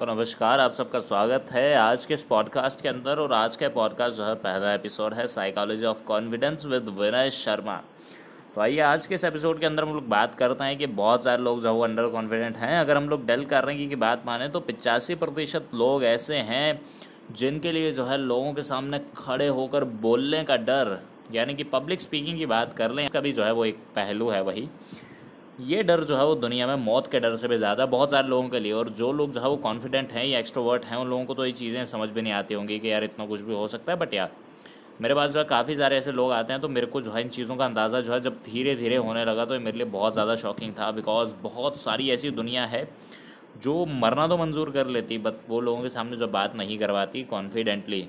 तो नमस्कार, आप सबका स्वागत है आज के इस पॉडकास्ट के अंदर और आज का पॉडकास्ट जो है, पहला एपिसोड है psychology of confidence with Vinay Sharma तो आइए आज के इस एपिसोड के अंदर हम लोग बात करते हैं कि बहुत सारे लोग जो है अंडर कॉन्फिडेंट हैं। अगर हम लोग डेल कर रहे हैं कि बात माने तो पिचासी प्रतिशत लोग ऐसे हैं जिनके लिए जो है, लोगों के सामने खड़े होकर बोलने का डर, यानी कि पब्लिक स्पीकिंग की बात कर लें, इसका भी जो है, वो एक पहलू है वही। ये डर जो है वो दुनिया में मौत के डर से भी ज़्यादा बहुत सारे लोगों के लिए। और जो लोग जो है वो कॉन्फिडेंट हैं या एक्सट्रोवर्ट हैं, उन लोगों को तो ये चीज़ें समझ भी नहीं आती होंगी कि यार इतना कुछ भी हो सकता है बट यार मेरे पास जो है काफ़ी सारे ऐसे लोग आते हैं तो मेरे को जो है इन चीज़ों का अंदाज़ा जो है जब धीरे धीरे होने लगा तो ये मेरे लिए बहुत ज़्यादा शॉकिंग था बिकॉज़ बहुत सारी ऐसी दुनिया है जो मरना तो मंजूर कर लेती बट वो लोगों के सामने जो बात नहीं करवाती कॉन्फिडेंटली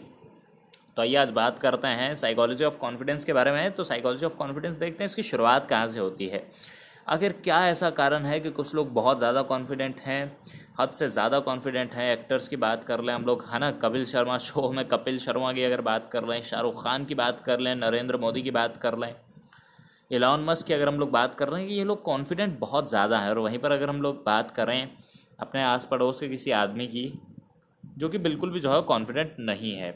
तो आइए आज बात करते हैं साइकोलॉजी ऑफ़ कॉन्फिडेंस के बारे में। तो साइकोलॉजी ऑफ़ कॉन्फिडेंस देखते हैं, इसकी शुरुआत कहाँ से होती है? आखिर क्या ऐसा कारण है कि कुछ लोग बहुत ज़्यादा कॉन्फिडेंट हैं, हद से ज़्यादा कॉन्फिडेंट हैं? एक्टर्स की बात कर लें हम लोग, है ना? कपिल शर्मा शो में कपिल शर्मा की अगर बात कर लें, शाहरुख खान की बात कर लें, नरेंद्र मोदी की बात कर लें इलान मस्क की अगर हम लोग बात कर रहे हैं कि ये लोग कॉन्फिडेंट बहुत ज़्यादा हैं और वहीं पर अगर हम लोग बात करें अपने आस पड़ोस के किसी आदमी की, जो कि बिल्कुल भी जो है कॉन्फिडेंट नहीं है।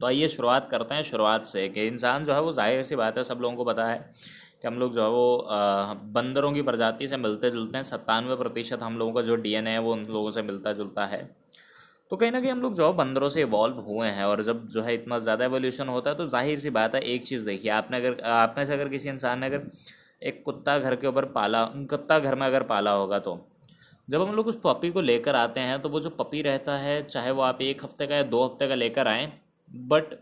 तो आइए शुरुआत करते हैं, शुरुआत से कि इंसान जो है वो ज़ाहिर सी बात है, सब लोगों को पता है कि हम लोग जो है वो बंदरों की प्रजाति से मिलते जुलते हैं। सत्तानवे प्रतिशत हम लोगों का जो डीएनए है वो उन लोगों से मिलता जुलता है। तो कहीं ना कहीं हम लोग जो है बंदरों से इवॉल्व हुए हैं और जब जो है इतना ज़्यादा एवोल्यूशन होता है तो ज़ाहिर सी बात है, एक चीज़ देखिए, आपने अगर आप में से अगर किसी इंसान ने अगर एक कुत्ता घर के ऊपर पाला, कुत्ता घर में अगर पाला होगा तो जब हम लोग उस पपी को लेकर आते हैं तो वो जो पपी रहता है, चाहे वो आप एक हफ़्ते का या दो हफ़्ते का लेकर आएँ बट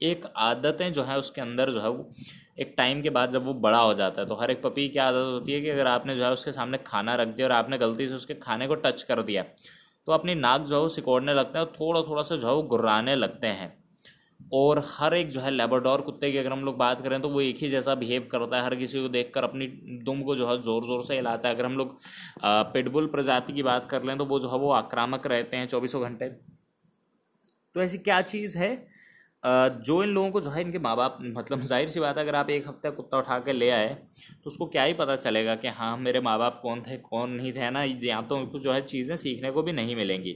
एक आदतें जो है उसके अंदर जो है वो एक टाइम के बाद जब वो बड़ा हो जाता है तो हर एक पपी की आदत होती है कि अगर आपने जो है उसके सामने खाना रख दिया और आपने गलती से उसके खाने को टच कर दिया तो अपनी नाक जो है वो सिकोड़ने लगता है और थोड़ा थोड़ा सा जो है वो गुर्राने लगते हैं। और हर एक जो है लेबरडोर कुत्ते की अगर हम लोग बात करें तो वो एक ही जैसा बिहेव करता है, हर किसी को देखकर अपनी दुम को जो है ज़ोर ज़ोर से हिलाता है। अगर हम लोग पिटबुल प्रजाति की बात कर लें तो वो जो है वो आक्रामक रहते हैं चौबीसों घंटे। तो ऐसी क्या चीज़ है जो इन लोगों को जो है इनके माँ बाप मतलब ज़ाहिर सी बात है अगर आप एक हफ़्ते कुत्ता उठा के ले आए तो उसको क्या ही पता चलेगा कि हाँ मेरे माँ बाप कौन थे कौन नहीं थे ना? या तो उनको जो है चीज़ें सीखने को भी नहीं मिलेंगी।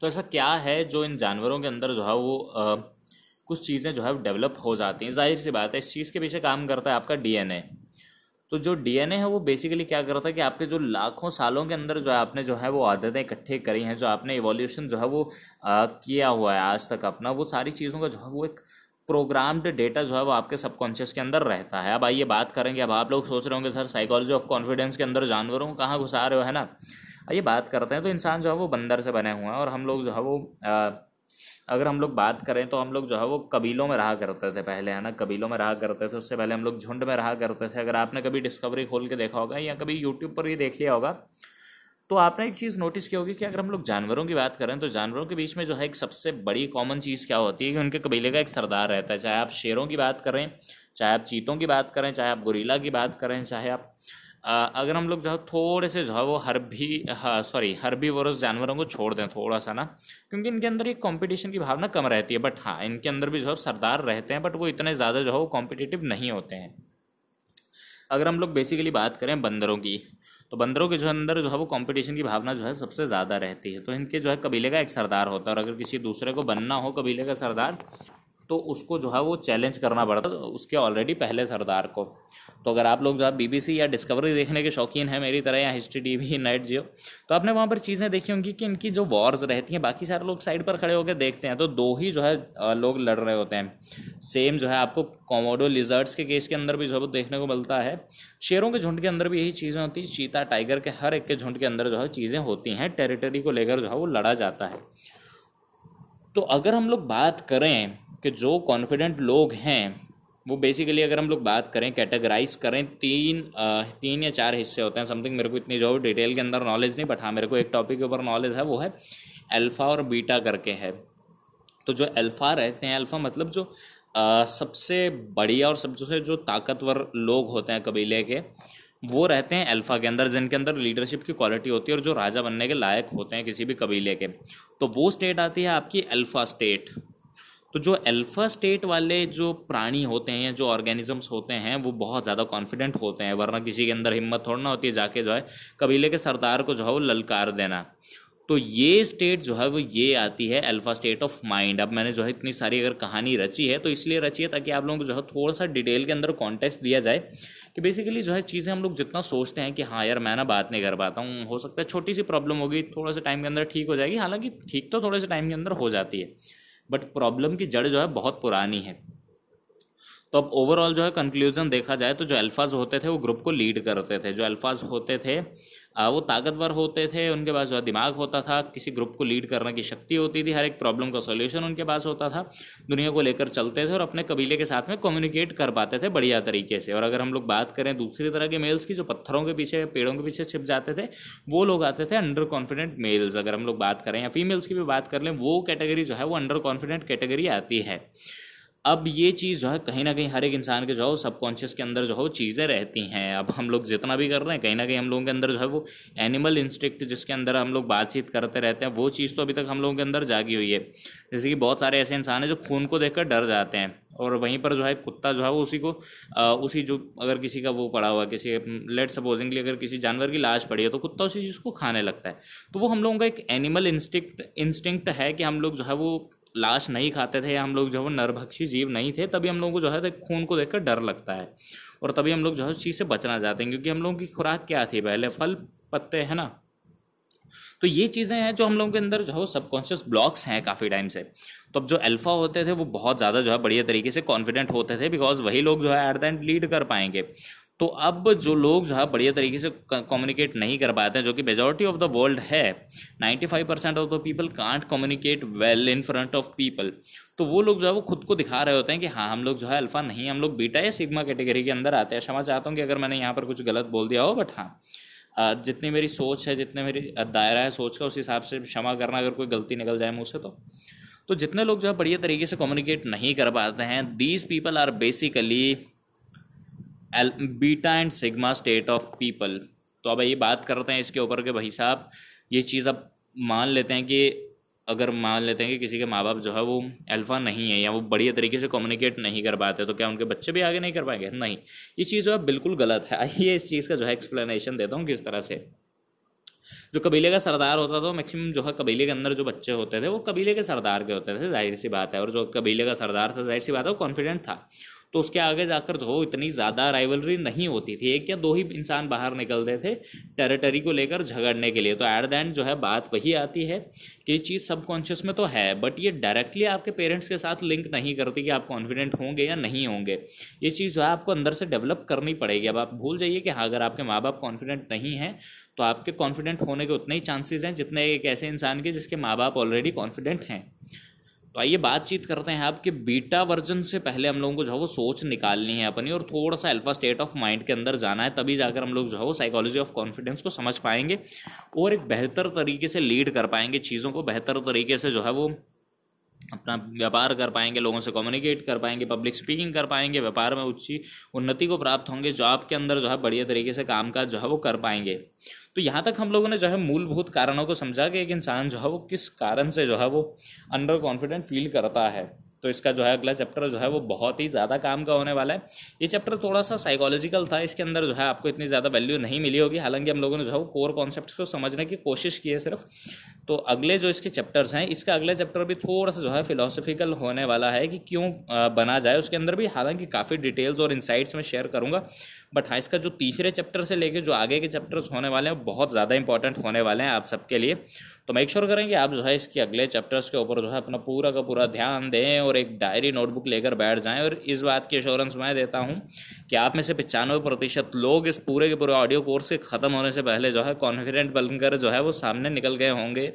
तो ऐसा क्या है जो इन जानवरों के अंदर जो है वो आ, कुछ चीज़ें जो है डेवलप हो जाती हैं? ज़ाहिर सी बात है इस चीज़ के पीछे काम करता है आपका डीएनए। तो जो डीएनए है वो बेसिकली क्या करता है कि आपके जो लाखों सालों के अंदर जो है आपने जो है वो आदतें इकट्ठे करी हैं जो आपने इवोल्यूशन जो है वो आ, किया हुआ है आज तक अपना वो सारी चीज़ों का जो है वो एक प्रोग्राम्ड डेटा जो है वो आपके सबकॉन्शियस के अंदर रहता है। अब आइए बात करेंगे अब आप लोग सोच रहे होंगे सर साइकोलॉजी ऑफ़ कॉन्फिडेंस के अंदर जानवरों को कहाँ घुसा रहे हो? है ना? आइए बात करते हैं तो इंसान जो है वो बंदर से बने हुए हैं और हम लोग जो है वो आ, अगर हम लोग बात करें तो हम लोग जो है वो कबीलों में रहा करते थे पहले, है ना? कबीलों में रहा करते थे, उससे पहले हम लोग झुंड में रहा करते थे। अगर आपने कभी डिस्कवरी खोल के देखा होगा या कभी यूट्यूब पर ही देख लिया होगा तो आपने एक चीज़ नोटिस की होगी कि अगर हम लोग जानवरों की बात करें तो जानवरों के बीच में जो है एक सबसे बड़ी कॉमन चीज़ क्या होती है कि उनके कबीले का एक सरदार रहता है। चाहे आप शेरों की बात करें, चाहे आप चीतों की बात करें, चाहे आप गुरीला की बात करें, चाहे आप अगर हम लोग जो है थोड़े से जो है वो हर भी सॉरी हर भी वरस जानवरों को छोड़ दें थोड़ा सा ना, क्योंकि इनके अंदर एक कंपटीशन की भावना कम रहती है बट हाँ इनके अंदर भी जो है सरदार रहते हैं बट वो इतने ज़्यादा जो है वो कॉम्पिटिटिव नहीं होते हैं। अगर हम लोग बेसिकली बात करें बंदरों की तो बंदरों के जो अंदर जो है वो कंपटीशन की भावना जो है सबसे ज़्यादा रहती है। तो इनके जो है कबीले का एक सरदार होता है, और अगर किसी दूसरे को बनना हो कबीले का सरदार तो उसको जो है वो चैलेंज करना पड़ता उसके ऑलरेडी पहले सरदार को। तो अगर आप लोग जो है बीबीसी या डिस्कवरी देखने के शौकीन हैं, मेरी तरह या हिस्ट्री टीवी नाइट जियो तो आपने वहाँ पर चीज़ें देखी होंगी कि इनकी जो वॉर्स रहती हैं, बाकी सारे लोग साइड पर खड़े होकर देखते हैं तो दो ही जो है लोग लड़ रहे होते हैं। सेम जो है आपको कॉमोडो लिजर्ट्स के केस के अंदर भी जो है देखने को मिलता है। शेरों के झुंड के अंदर भी यही चीज़ें होती हैं, चीता टाइगर के हर एक के झुंड के अंदर जो है चीज़ें होती हैं टेरिटरी को लेकर जो है वो लड़ा जाता है। तो अगर हम लोग बात करें कि जो कॉन्फिडेंट लोग हैं वो बेसिकली अगर हम लोग बात करें कैटेगराइज करें तीन आ, तीन या चार हिस्से होते हैं। समथिंग मेरे को इतनी जो डिटेल के अंदर नॉलेज नहीं बट हाँ मेरे को एक टॉपिक के ऊपर नॉलेज है वो है अल्फ़ा और बीटा करके है। तो जो अल्फ़ा रहते हैं अल्फ़ा मतलब जो आ, सबसे बढ़िया और सबसे जो ताकतवर लोग होते हैं कबीले के वो रहते हैं अल्फ़ा के अंदर, जिनके अंदर लीडरशिप की क्वालिटी होती है और जो राजा बनने के लायक होते हैं किसी भी कबीले के। तो वो स्टेट आती है आपकी अल्फ़ा स्टेट तो जो अल्फ़ा स्टेट वाले जो प्राणी होते हैं, जो ऑर्गेनिजम्स होते हैं, वो बहुत ज़्यादा कॉन्फिडेंट होते हैं, वरना किसी के अंदर हिम्मत थोड़ा ना होती है जाके जो है कबीले के सरदार को जो है वो ललकार देना। तो ये स्टेट जो है वो ये आती है अल्फ़ा स्टेट ऑफ़ माइंड अब मैंने जो है इतनी सारी अगर कहानी रची है तो इसलिए रची है ताकि आप लोगों को जो है थोड़ा सा डिटेल के अंदर कॉन्टेक्स्ट दिया जाए कि बेसिकली जो है चीज़ें हम लोग जितना सोचते हैं कि हाँ यार, मैं ना बात नहीं कर पाता हूँ, हो सकता है छोटी सी प्रॉब्लम होगी थोड़ा सा टाइम के अंदर ठीक हो जाएगी, हालाँकि ठीक तो थोड़े से टाइम के अंदर हो जाती है बट प्रॉब्लम की जड़ जो है बहुत पुरानी है। तो अब ओवरऑल जो है कंक्लूजन देखा जाए तो जो अल्फाज होते थे वो ग्रुप को लीड करते थे, जो अल्फाज होते थे वो ताकतवर होते थे, उनके पास जो है दिमाग होता था, किसी ग्रुप को लीड करने की शक्ति होती थी, हर एक प्रॉब्लम का सोल्यूशन उनके पास होता था, दुनिया को लेकर चलते थे और अपने कबीले के साथ में कम्युनिकेट कर पाते थे बढ़िया तरीके से। और अगर हम लोग बात करें दूसरी तरह के मेल्स की, जो पत्थरों के पीछे, पेड़ों के पीछे छिप जाते थे, वो लोग आते थे अंडर कॉन्फिडेंट मेल्स अगर हम लोग बात करें या फीमेल्स की भी बात कर लें, वो कैटेगरी जो है, वो अंडर कॉन्फिडेंट कैटेगरी आती है। अब ये चीज़ जो है कहीं ना कहीं हर एक इंसान के जो है सबकॉन्शियस के अंदर जो है चीज़ें रहती हैं। अब हम लोग जितना भी कर रहे हैं कहीं ना कहीं हम लोगों के अंदर जो है वो एनिमल इंस्टिक्ट जिसके अंदर हम लोग बातचीत करते रहते हैं वो चीज़ तो अभी तक हम लोगों के अंदर जागी हुई है। जैसे कि बहुत सारे ऐसे इंसान हैं जो खून को देखकर डर जाते हैं और वहीं पर जो है कुत्ता जो है वो उसी को आ, उसी जो अगर किसी का वो पड़ा हुआ किसी लेट सपोजिंगली अगर किसी जानवर की लाश पड़ी है तो कुत्ता उसी चीज़ को खाने लगता है। तो वो हम लोगों का एक एनिमल इंस्टिक्ट इंस्टिंक्ट है कि हम लोग जो है वो लाश नहीं खाते थे हम लोग जो है नरभक्षी जीव नहीं थे, तभी हम लोगों को जो है खून को देखकर डर लगता है। और तभी हम लोग जो है उस चीज़ से बचना चाहते हैं, क्योंकि हम लोगों की खुराक क्या थी पहले? फल, पत्ते, है ना? तो ये चीज़ें हैं जो हम लोगों के अंदर जो है सबकॉन्शियस ब्लॉक्स हैं काफ़ी टाइम से। तो अब जो अल्फ़ा होते थे, वो बहुत ज़्यादा जो है बढ़िया तरीके से कॉन्फिडेंट होते थे बिकॉज़ वही लोग जो है एट द एंड लीड कर पाएँगे। तो अब जो लोग जो है बढ़िया तरीके से कम्युनिकेट नहीं कर पाते हैं, जो कि मेजोरिटी ऑफ़ द वर्ल्ड है 95 percent of the people can't communicate well in front of people तो वो लोग जो है, वो खुद को दिखा रहे होते हैं कि हाँ हम लोग जो है अल्फ़ा नहीं, हम लोग बीटा या सिग्मा कैटेगरी के अंदर आते हैं। क्षमा चाहता हूँ कि अगर मैंने यहाँ पर कुछ गलत बोल दिया हो बट हाँ जितनी मेरी सोच है, जितने मेरी दायरा है सोच का, उस हिसाब से क्षमा करना अगर कोई गलती निकल जाए मुझसे तो। तो जितने लोग जो है, बढ़िया तरीके से कम्युनिकेट नहीं कर पाते हैं these people are basically beta and sigma state of people. तो अब ये बात करते हैं इसके ऊपर के भाई साहब। ये चीज़ अब मान लेते हैं कि, अगर मान लेते हैं कि किसी के माँ बाप जो है वो अल्फ़ा नहीं है या वो बढ़िया तरीके से कम्युनिकेट नहीं कर पाते तो क्या उनके बच्चे भी आगे नहीं कर पाएँगे? नहीं। ये चीज़ जो है बिल्कुल गलत है। आइए इस चीज़ का जो है एक्सप्लेनेशन देता हूँ किस तरह से। जो कबीले का सरदार होता था मैक्सिमम जो है कबीले के अंदर जो बच्चे होते थे, वो कबीले के सरदार के होते थे, ज़ाहिर सी बात है। और जो कबीले का सरदार था, ज़ाहिर सी बात है, वो कॉन्फिडेंट था। तो उसके आगे जाकर जो इतनी ज़्यादा राइवलरी नहीं होती थी। एक या दो ही इंसान बाहर निकलते थे टेरिटरी को लेकर झगड़ने के लिए। तो एट द एंड जो है बात वही आती है कि चीज़ सबकॉन्शियस में तो है बट ये डायरेक्टली आपके पेरेंट्स के साथ लिंक नहीं करती कि आप कॉन्फिडेंट होंगे या नहीं होंगे। ये चीज़ जो है आपको अंदर से डेवलप करनी पड़ेगी। अब आप भूल जाइए कि हाँ अगर आपके माँ बाप कॉन्फिडेंट नहीं हैं तो आपके कॉन्फिडेंट होने के उतने ही चांसेज हैं जितने एक ऐसे इंसान के जिसके माँ बाप ऑलरेडी कॉन्फिडेंट हैं। तो आइए बातचीत करते हैं आपके बीटा वर्जन से पहले हम लोगों को जो है वो सोच निकालनी है अपनी और थोड़ा सा अल्फ़ा स्टेट ऑफ़ माइंड के अंदर जाना है, तभी जाकर हम लोग जो है वो साइकोलॉजी ऑफ़ कॉन्फिडेंस को समझ पाएँगे और एक बेहतर तरीके से लीड कर पाएँगे चीज़ों को, बेहतर तरीके से जो है वो अपना व्यापार कर पाएँगे, लोगों से कम्युनिकेट कर पाएँगे पब्लिक स्पीकिंग कर पाएँगे, व्यापार में उच्ची उन्नति को प्राप्त होंगे जॉब के अंदर जो है बढ़िया तरीके से काम काज जो है वो कर पाएँगे। तो यहाँ तक हम लोगों ने जो है मूलभूत कारणों को समझा कि एक इंसान जो है वो किस कारण से जो है वो अंडर कॉन्फिडेंट फील करता है। तो इसका जो है अगला चैप्टर जो है वो बहुत ही ज़्यादा काम का होने वाला है। ये चैप्टर थोड़ा सा साइकोलॉजिकल था, इसके अंदर जो है आपको इतनी ज़्यादा वैल्यू नहीं मिली होगी। हालाँकि हम लोगों ने जो है वो कोर कॉन्सेप्ट को समझने की कोशिश की है सिर्फ़। तो अगले जो इसके चैप्टर्स हैं, इसका अगला चैप्टर भी थोड़ा सा जो है फिलोसफिकल होने वाला है कि क्यों बना जाए। उसके अंदर भी हालाँकि काफ़ी डिटेल्स और इंसाइट्स में शेयर करूँगा। बट हाँ इसका जो तीसरे चैप्टर से लेके जो आगे के चैप्टर्स होने वाले हैं बहुत ज़्यादा इंपॉर्टेंट होने वाले हैं आप सबके लिए। तो मेक श्योर करें कि आप जो है इसके अगले चैप्टर्स के ऊपर जो है अपना पूरा का पूरा ध्यान दें और एक डायरी नोटबुक लेकर बैठ जाएँ। और इस बात की एश्योरेंस मैं देता हूँ कि आप में से पचानवे प्रतिशत लोग इस पूरे के पूरे ऑडियो कोर्स के ख़त्म होने से पहले जो है कॉन्फिडेंट बनकर जो है वो सामने निकल गए होंगे।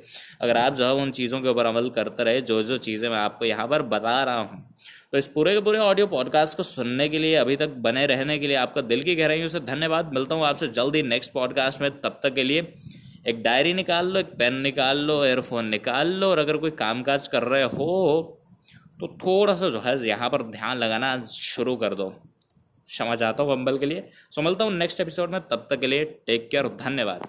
अगर आप जो है उन चीज़ों के ऊपर अमल करते रहे जो जो चीज़ें मैं आपको यहाँ पर बता रहा हूँ तो इस पूरे के पूरे ऑडियो पॉडकास्ट को सुनने के लिए, अभी तक बने रहने के लिए आपका दिल की गहराइयों से धन्यवाद। मिलता हूँ आपसे जल्दी नेक्स्ट पॉडकास्ट में। तब तक के लिए एक डायरी निकाल लो, एक पेन निकाल लो एयरफोन निकाल लो और अगर कोई कामकाज कर रहे हो तो थोड़ा सा जो है, यहाँ पर ध्यान लगाना शुरू कर दो। क्षमा चाहता हूँ अम्बल के लिए। सो मिलता हूँ नेक्स्ट एपिसोड में। तब तक के लिए टेक केयर धन्यवाद।